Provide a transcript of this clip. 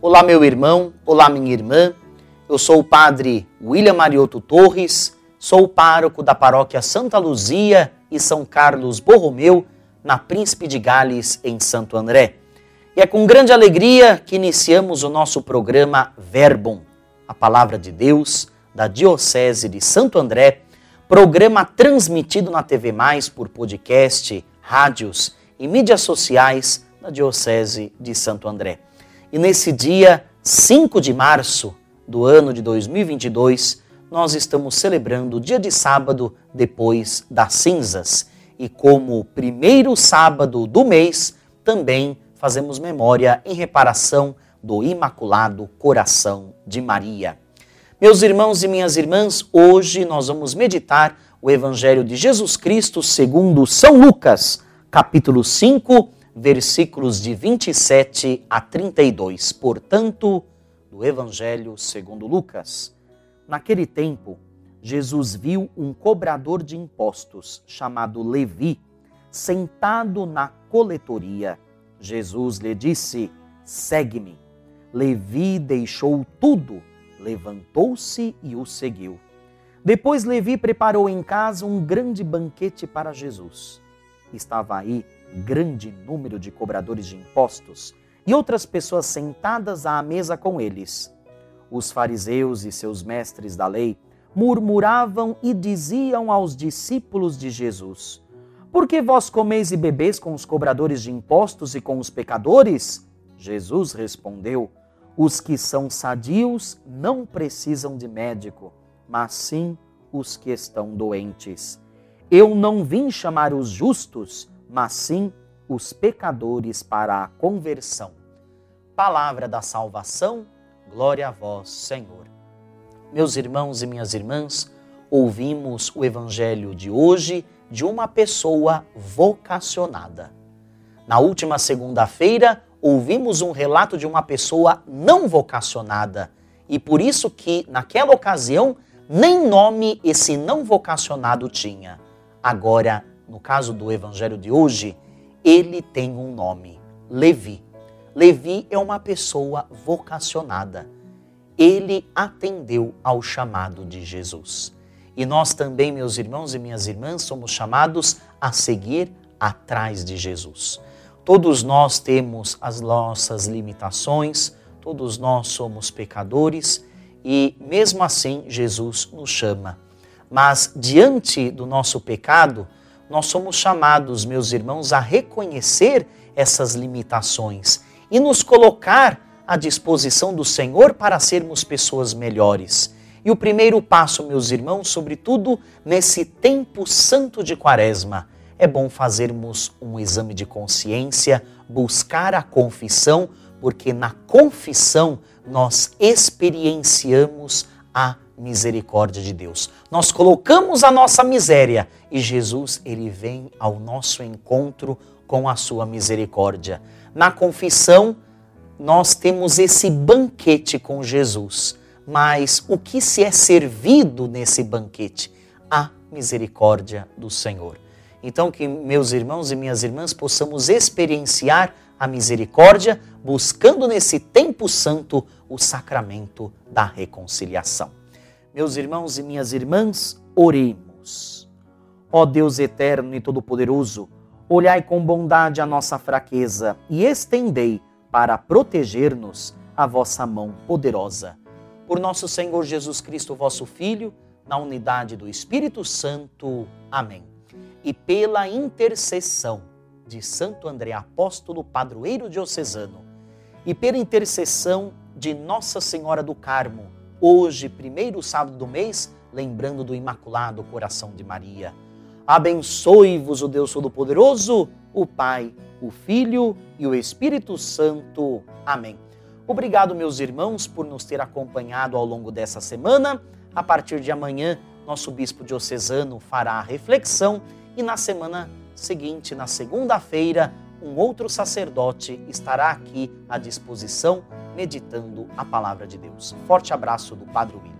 Olá, meu irmão, olá, minha irmã. Eu sou o padre William Marioto Torres, sou o pároco da paróquia Santa Luzia e São Carlos Borromeu, na Príncipe de Gales, em Santo André. E é com grande alegria que iniciamos o nosso programa Verbum, a palavra de Deus, da Diocese de Santo André, programa transmitido na TV Mais por podcast, rádios e mídias sociais da Diocese de Santo André. E nesse dia 5 de março do ano de 2022, nós estamos celebrando o dia de sábado depois das cinzas. E como primeiro sábado do mês, também fazemos memória em reparação do Imaculado Coração de Maria. Meus irmãos e minhas irmãs, hoje nós vamos meditar o Evangelho de Jesus Cristo segundo São Lucas, capítulo 5, versículos de 27 a 32. Portanto, do Evangelho segundo Lucas. Naquele tempo, Jesus viu um cobrador de impostos chamado Levi sentado na coletoria. Jesus lhe disse: Segue-me. Levi deixou tudo, levantou-se e o seguiu. Depois Levi preparou em casa um grande banquete para Jesus. Estava aí grande número de cobradores de impostos e outras pessoas sentadas à mesa com eles. Os fariseus e seus mestres da lei murmuravam e diziam aos discípulos de Jesus: Por que vós comeis e bebeis com os cobradores de impostos e com os pecadores? Jesus respondeu: Os que são sadios não precisam de médico, mas sim os que estão doentes. Eu não vim chamar os justos, mas sim os pecadores para a conversão. Palavra da salvação, glória a vós, Senhor. Meus irmãos e minhas irmãs, ouvimos o evangelho de hoje de uma pessoa vocacionada. Na última segunda-feira, ouvimos um relato de uma pessoa não vocacionada, e por isso que naquela ocasião nem nome esse não vocacionado tinha. Agora no caso do evangelho de hoje, ele tem um nome: Levi. Levi é uma pessoa vocacionada. Ele atendeu ao chamado de Jesus. E nós também, meus irmãos e minhas irmãs, somos chamados a seguir atrás de Jesus. Todos nós temos as nossas limitações, todos nós somos pecadores e, mesmo assim, Jesus nos chama. Mas, diante do nosso pecado, nós somos chamados, meus irmãos, a reconhecer essas limitações e nos colocar à disposição do Senhor para sermos pessoas melhores. E o primeiro passo, meus irmãos, sobretudo nesse tempo santo de Quaresma, é bom fazermos um exame de consciência, buscar a confissão, porque na confissão nós experienciamos a misericórdia de Deus. Nós colocamos a nossa miséria e Jesus, ele vem ao nosso encontro com a sua misericórdia. Na confissão, nós temos esse banquete com Jesus. Mas o que se é servido nesse banquete? A misericórdia do Senhor. Então, que meus irmãos e minhas irmãs possamos experienciar a misericórdia, buscando nesse tempo santo o sacramento da reconciliação. Meus irmãos e minhas irmãs, oremos. Ó Deus eterno e todo-poderoso, olhai com bondade a nossa fraqueza e estendei para proteger-nos a vossa mão poderosa. Por nosso Senhor Jesus Cristo, vosso Filho, na unidade do Espírito Santo. Amém. E pela intercessão de Santo André Apóstolo, padroeiro diocesano, e pela intercessão de Nossa Senhora do Carmo, hoje, primeiro sábado do mês, lembrando do Imaculado Coração de Maria. Abençoe-vos o Deus Todo-Poderoso, o Pai, o Filho e o Espírito Santo. Amém. Obrigado, meus irmãos, por nos ter acompanhado ao longo dessa semana. A partir de amanhã, nosso bispo diocesano fará a reflexão e na semana seguinte, na segunda-feira, um outro sacerdote estará aqui à disposição meditando a palavra de Deus. Forte abraço do Padre William.